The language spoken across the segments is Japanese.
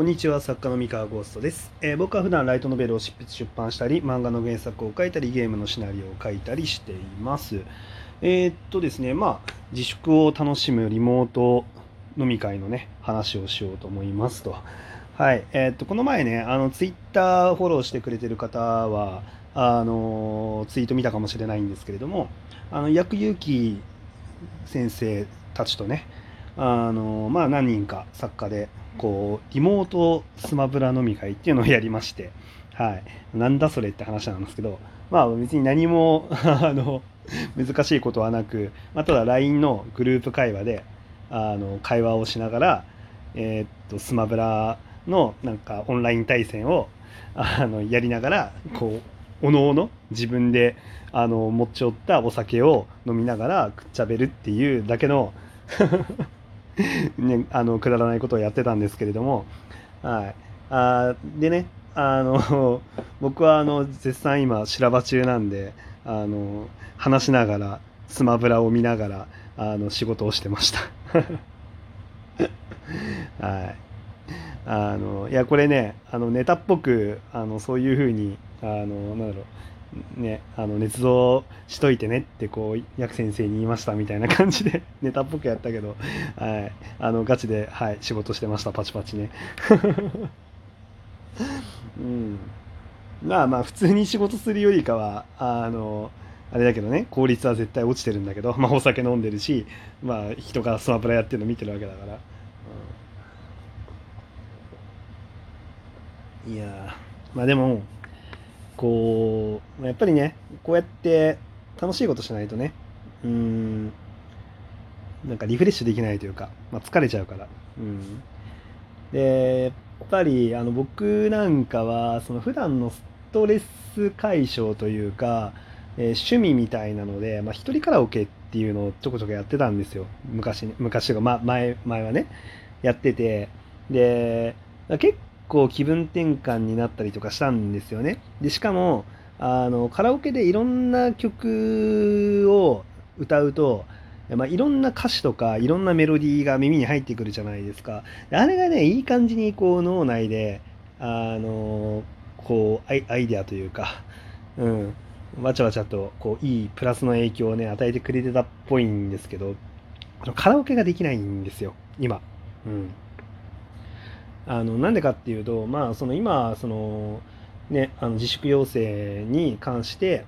こんにちは作家の三河ゴーストです、えー僕は普段ライトノベルを執筆出版したり漫画の原作を書いたりゲームのシナリオを書いたりしています。えーっとですねまあ自粛を楽しむリモート飲み会のね話をしようと思いますと。はいえーっとこの前ねあのツイッターフォローしてくれてる方はあのツイート見たかもしれないんですけれどもあの薬有機先生たちとねあのまあ何人か作家でこうリモートスマブラ飲み会っていうのをやりまして、はい、なんだそれって話なんですけどまあ別に何も あの難しいことはなく、まあ、ただ LINE のグループ会話であの会話をしながら、えーっとスマブラのなんかオンライン対戦をあのやりながらこうおのおの自分であの持ち寄ったお酒を飲みながらくっちゃべるっていうだけの ね、あのくだらないことをやってたんですけれども、はい、あでねあの 僕はあの絶賛今修羅場中なんであの話しながらスマブラを見ながらあの仕事をしてました。はい。あのいやこれねあのネタっぽくあのそういうふうにあのなんだろう。ねあの捏造しといてねってこう薬先生に言いましたみたいな感じで ネタっぽくやったけど、はい、あのガチで、はい、仕事してました。パチパチね。うん、まあまあ普通に仕事するよりかはあのあれだけどね効率は絶対落ちてるんだけど、まあ、お酒飲んでるし、まあ、人がスマブラやってるの見てるわけだから。うん。いやまあでもこうやっぱりねこうやって楽しいことしないとねうんなんかリフレッシュできないというか、まあ、疲れちゃうから、うん、でやっぱりあの僕なんかはその普段のストレス解消というか、えー趣味みたいなので、まあ、一人カラオケっていうのをちょこちょこやってたんですよ。昔昔とか、ま、前前はねやってて。で結構気分転換になったりとかしたんですよねでしかもあのカラオケでいろんな曲を歌うとまあ、いろんな歌詞とかいろんなメロディーが耳に入ってくるじゃないですか。であれがね、いい感じにこう脳内で、あのこうアイアイデアというか、うん、わちゃわちゃとこういいプラスの影響をね、与えてくれてたっぽいんですけど、カラオケができないんですよ、今。うん。あの、なんでかっていうと、まあ、その今、その、ね、あの自粛要請に関して、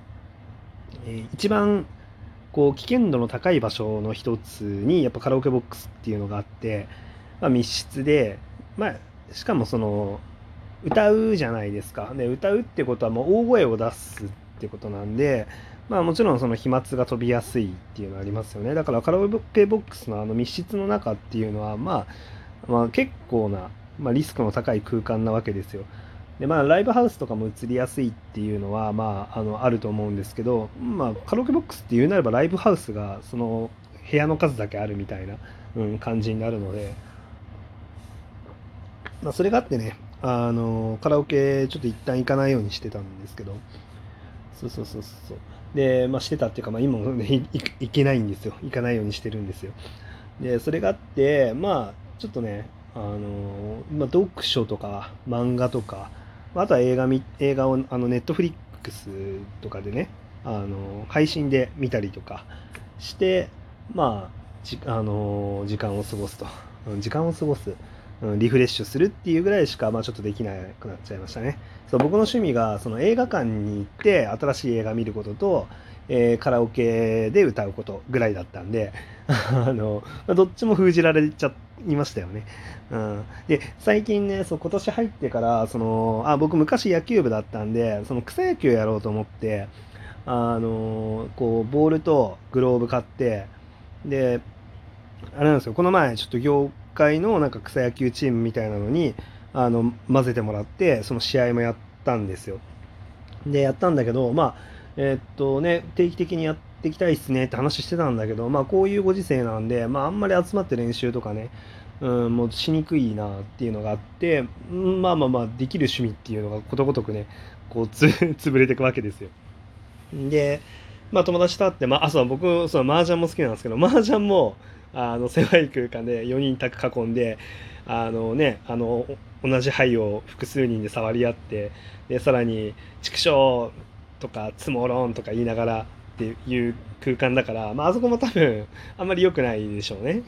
えー一番こう危険度の高い場所の一つにやっぱカラオケボックスっていうのがあって、まあ、密室で、まあ、しかもその歌うじゃないですか。で歌うってことはもう大声を出すってことなんで、まあ、もちろんその飛沫が飛びやすいっていうのはありますよね。だからカラオケボックスのあの密室の中っていうのは、まあ、まあ結構な、まあ、リスクの高い空間なわけですよ。でまあ、ライブハウスとかも映りやすいっていうのは、まあ、あのあると思うんですけど、まあ、カラオケボックスっていうなればライブハウスがその部屋の数だけあるみたいな、うん、感じになるので、まあ、それがあってねあのカラオケちょっと一旦行かないようにしてたんですけど。そうそうそうそう。で、まあ、してたっていうか、まあ、今も、ね、行けないんですよ。行かないようにしてるんですよ。でそれがあってまあちょっとねあの、まあ、読書とか漫画とかあとは映画み映画をあのネットフリックスとかでねあの配信で見たりとかしてまあじあの時間を過ごすと。時間を過ごすうんリフレッシュするっていうぐらいしか、まあ、ちょっとできなくなっちゃいましたね。そう僕の趣味がその映画館に行って新しい映画見ることと、えーカラオケで歌うことぐらいだったんであのどっちも封じられちゃっいましたよね。うん、で最近ねそう今年入ってからそのあ僕昔野球部だったんでその草野球やろうと思ってあのこうボールとグローブ買ってであれなんですよこの前ちょっと業界のなんか草野球チームみたいなのにあの混ぜてもらってその試合もやったんですよ。でやったんだけどまあえっとね定期的にやっていきたいっすねって話してたんだけどまあこういうご時世なんでまああんまり集まって練習とかねうん、もうしにくいなっていうのがあって、まあまあまあできる趣味っていうのがことごとくねこうつ潰れていくわけですよ。でまあ友達と会って、まあ、あそう僕その麻雀も好きなんですけど麻雀もあの狭い空間で4人宅囲んであのねあの同じ牌を複数人で触り合ってでさらに「畜生!」とか「つもろん」とか言いながらっていう空間だから、まあ、あそこも多分あんまり良くないでしょうね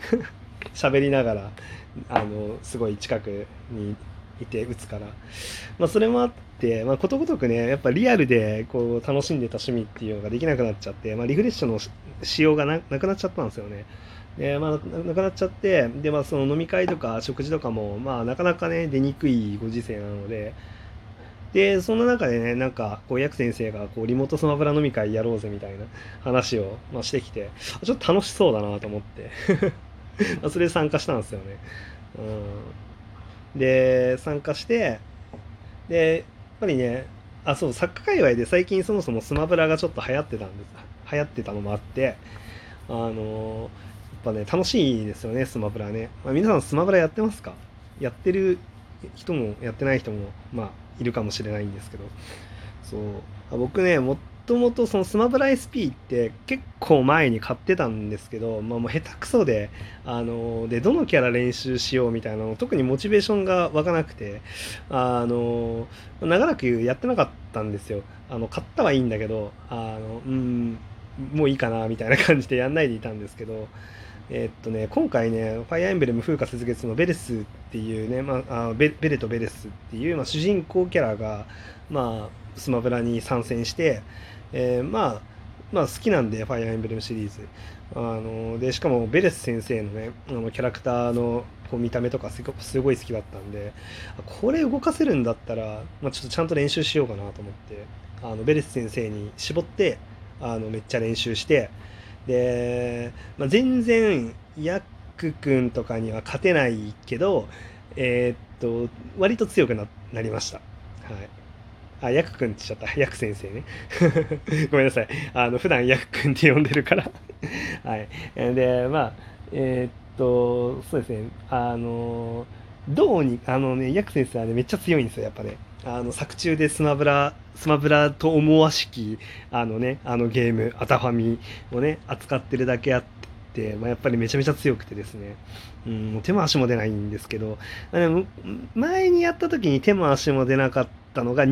喋りながらあのすごい近くにいて打つから、まあ、それもあって、まあ、ことごとくねやっぱリアルでこう楽しんでた趣味っていうのができなくなっちゃって、まあ、リフレッシュの仕様がなくなっちゃったんですよね。でまあ、なくなっちゃってで、まあ、その飲み会とか食事とかも、まあ、なかなかね出にくいご時世なので。でそんな中でねなんかこうヤク先生がこうリモートスマブラ飲み会やろうぜみたいな話を、まあ、してきてちょっと楽しそうだなと思って。それで参加したんですよね。うん、で参加してでやっぱりねあそうサッカー界隈で最近そもそもスマブラがちょっと流行ってたんです流行ってたのもあってあのやっぱね楽しいですよねスマブラね、まあ、皆さんスマブラやってますか？やってる人もやってない人もまあいるかもしれないんですけど。そう。僕ねもともとそのスマブラ SP って結構前に買ってたんですけど、まあ、もう下手くそであのでどのキャラ練習しようみたいなの特にモチベーションが湧かなくてあの長らくやってなかったんですよ。あの買ったはいいんだけどあのうんもういいかなみたいな感じでやんないでいたんですけどえ、っとね、今回ね、ファイアエンブレム風化雪月のベレスっていうね、まあ、あベベレとベレスっていう、まあ、主人公キャラが、まあ、スマブラに参戦して、えー、まあ、まあ好きなんで、ファイアーエンブレムシリーズ。あのでしかもベレス先生のねあのキャラクターのこう見た目とかすごい好きだったんでこれ動かせるんだったら、まあ、ちょっとちゃんと練習しようかなと思ってあのベレス先生に絞ってあのめっちゃ練習してで、まあ、全然ヤック君とかには勝てないけどえー、っと割と強くなりました。はいあ、ヤクくんって言っちゃった。ヤク先生ね。ごめんなさい。あの、普段ヤクくんって呼んでるから はい。で、まあ、えー、っと、そうですね。あの、どうに、あのね、ヤク先生はね、めっちゃ強いんですよ、やっぱね。あの、作中でスマブラ、スマブラと思わしき、あのね、あのゲーム、アタファミをね、扱ってるだけあって、まあ、やっぱりめちゃめちゃ強くてですね、うん、手も足も出ないんですけど、でも前にやった時に手も足も出なかったのが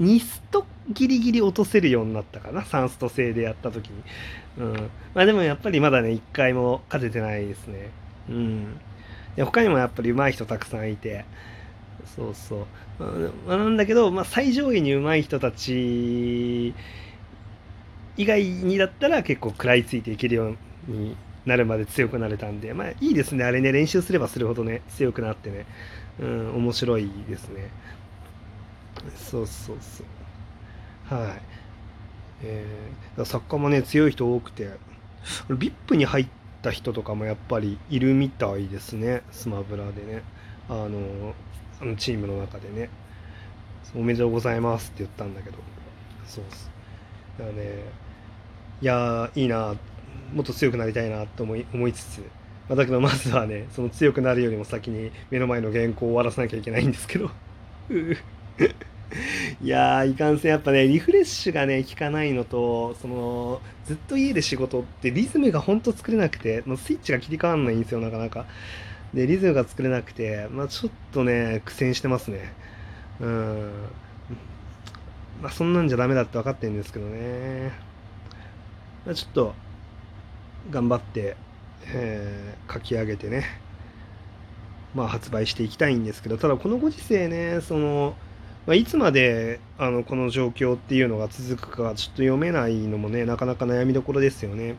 2、ストギリギリ落とせるようになったかな、3スト制でやった時に。うん。まあでもやっぱりまだね、1回も勝ててないですね。うん。で他にもやっぱり上手い人たくさんいて、そうそう。まあ、なんだけど、まあ、最上位に上手い人たち以外にだったら結構食らいついていけるようになるまで強くなれたんで、まあいいですね。あれね、練習すればするほどね、強くなってね、うん、面白いですね。そうそうそう。はい。えー、作家もね、強い人多くて、VIP に入った人とかもやっぱりいるみたいですね、スマブラでね。あの、あのチームの中でね。おめでとうございますって言ったんだけど、そうっす。だからね、いやいいな、もっと強くなりたいなと思い思いつつ、まあ、だけどまずはね、その強くなるよりも先に目の前の原稿を終わらせなきゃいけないんですけど。いやー、いかんせんやっぱね、リフレッシュがね、効かないのと、その、ずっと家で仕事ってリズムがほんと作れなくて、もうスイッチが切り替わんないんですよ、なかなか。で、リズムが作れなくて、まあちょっとね、苦戦してますね。うん。まあそんなんじゃダメだって分かってるんですけどね。まあ、ちょっと、頑張って、えー、書き上げてね、まあ発売していきたいんですけど、ただこのご時世ね、その、まあ、いつまであのこの状況っていうのが続くかちょっと読めないのもねなかなか悩みどころですよね。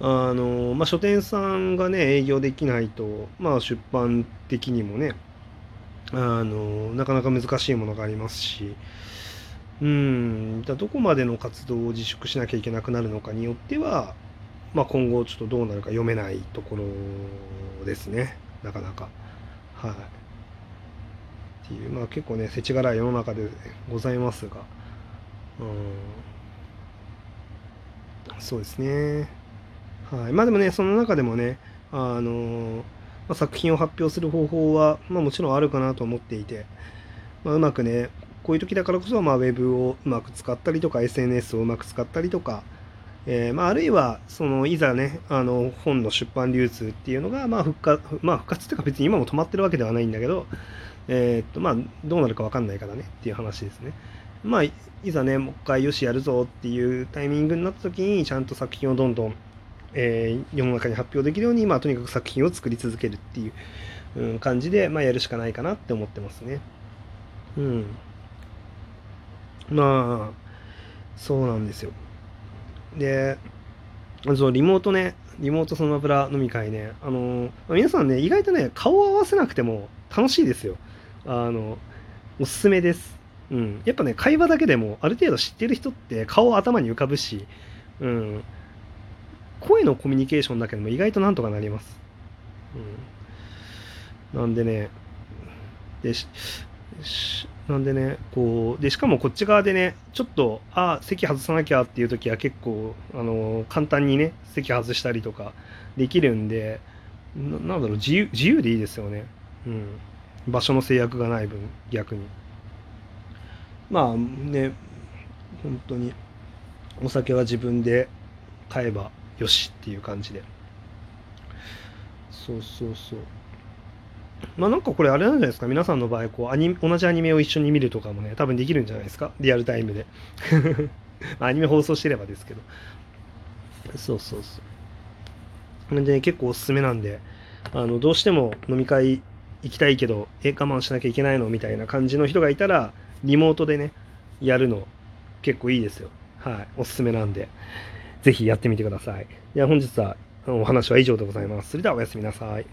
あのまあ、書店さんがね営業できないと、まあ、出版的にもねあのなかなか難しいものがありますしうんどこまでの活動を自粛しなきゃいけなくなるのかによっては、まあ、今後ちょっとどうなるか読めないところですねなかなか。はいていう、まあ結構ね、世知辛い世の中でございますが、うん、そうですね。はい。まあでもね、その中でもね、あのまあ、作品を発表する方法は、まあもちろんあるかなと思っていて、まあ、うまくね、こういう時だからこそ、まあ、ウェブをうまく使ったりとか、SNS をうまく使ったりとか、えーまあ、あるいはそのいざねあの本の出版流通っていうのが、まあ、復活まあ復活っていうか別に今も止まってるわけではないんだけど、えー、っとまあ、どうなるか分かんないからねっていう話ですね。まあ、いざねもう一回よしやるぞっていうタイミングになった時にちゃんと作品をどんどん、えー、世の中に発表できるように、まあ、とにかく作品を作り続けるっていう、うん、感じで、まあ、やるしかないかなって思ってますね。うん。まあ、そうなんですよ。で、そうリモートね、リモートそのまプラ飲み会ね、あの皆さんね、意外とね、顔を合わせなくても楽しいですよ。あの、おすすめです。うん。やっぱね、会話だけでも、ある程度知ってる人って顔頭に浮かぶし、うん。声のコミュニケーションだけでも意外となんとかなります。うん。なんでね、でし、なんでね、こう、で、しかもこっち側でね、ちょっと、ああ、席外さなきゃっていう時は結構、あの、簡単にね、席外したりとかできるんで、ななんだろう、自由、自由でいいですよね。うん。場所の制約がない分、逆に。まあね、本当に、お酒は自分で買えばよしっていう感じで。そうそうそう。まあなんかこれあれなんじゃないですか？皆さんの場合こうアニ同じアニメを一緒に見るとかもね多分できるんじゃないですか？リアルタイムで アニメ放送してればですけどそうそうそうなんで、ね、結構おすすめなんであのどうしても飲み会行きたいけどえ我慢しなきゃいけないの？みたいな感じの人がいたらリモートでねやるの結構いいですよはいおすすめなんでぜひやってみてください。では本日はお話は以上でございます。それではおやすみなさい。